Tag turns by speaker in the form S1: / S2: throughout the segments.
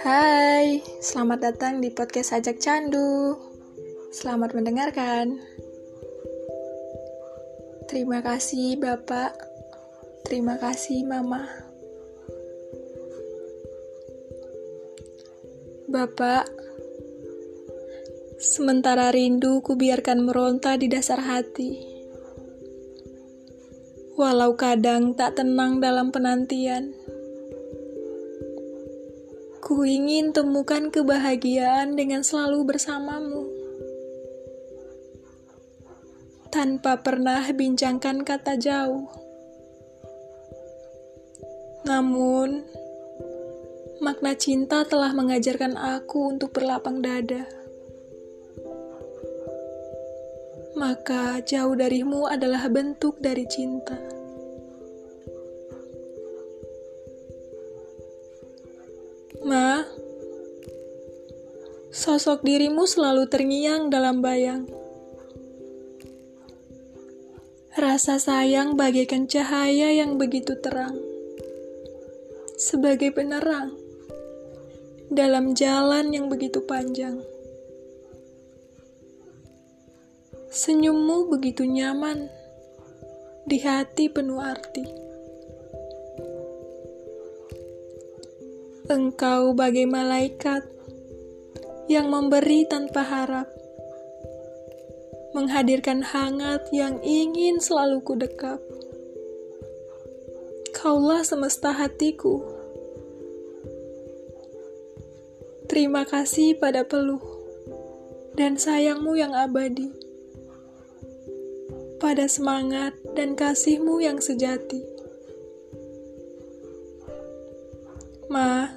S1: Hai, selamat datang di podcast Ajak Candu. Selamat mendengarkan. Terima kasih Bapak, terima kasih Mama. Bapak, sementara rindu ku biarkan meronta di dasar hati. Walau kadang tak tenang dalam penantian. Ku ingin temukan kebahagiaan dengan selalu bersamamu. Tanpa pernah bincangkan kata jauh. Namun, makna cinta telah mengajarkan aku untuk berlapang dada. Maka jauh darimu adalah bentuk dari cinta. Ma, sosok dirimu selalu terngiang dalam bayang. Rasa sayang bagaikan cahaya yang begitu terang, sebagai penerang dalam jalan yang begitu panjang. Senyummu begitu nyaman di hati penuh arti. Engkau bagai malaikat yang memberi tanpa harap, menghadirkan hangat yang ingin selalu ku dekap. Kaulah semesta hatiku. Terima kasih pada peluh dan sayangmu yang abadi, pada semangat dan kasihmu yang sejati. Ma,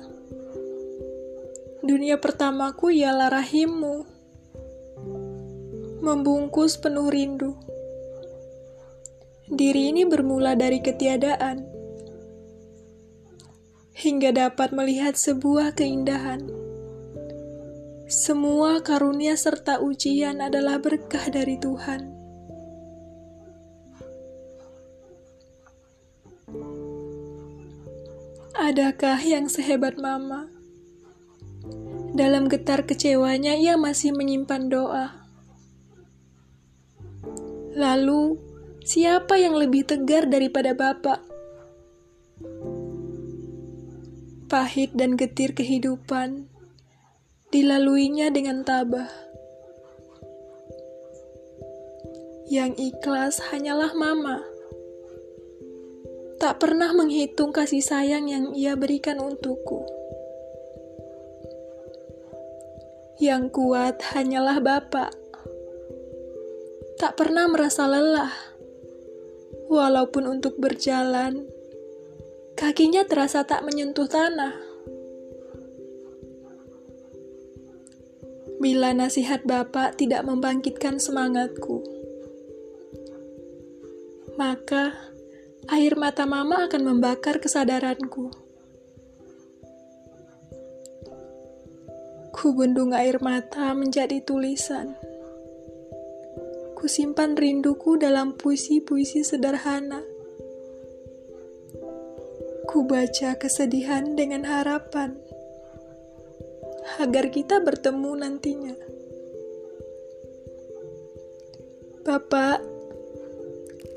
S1: dunia pertamaku ialah rahimmu, membungkus penuh rindu. Diri ini bermula dari ketiadaan, hingga dapat melihat sebuah keindahan. Semua karunia serta ujian adalah berkah dari Tuhan. Adakah yang sehebat Mama? Dalam getar kecewanya, ia masih menyimpan doa. Lalu, siapa yang lebih tegar daripada Bapak? Pahit dan getir kehidupan dilaluinya dengan tabah. Yang ikhlas hanyalah Mama tak pernah menghitung kasih sayang yang ia berikan untukku. Yang kuat hanyalah Bapak. Tak pernah merasa lelah, walaupun untuk berjalan, kakinya terasa tak menyentuh tanah. Bila nasihat Bapak tidak membangkitkan semangatku, maka air mata mama akan membakar kesadaranku. Ku bendung air mata menjadi tulisan. Ku simpan rinduku dalam puisi-puisi sederhana. Ku baca kesedihan dengan harapan agar kita bertemu nantinya. Bapak,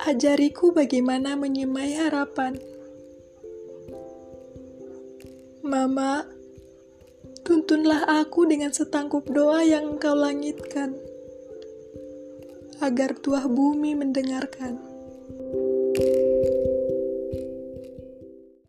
S1: Ajariku bagaimana menyemai harapan. Mama, tuntunlah aku dengan setangkup doa yang engkau langitkan, agar tuah bumi mendengarkan. thank you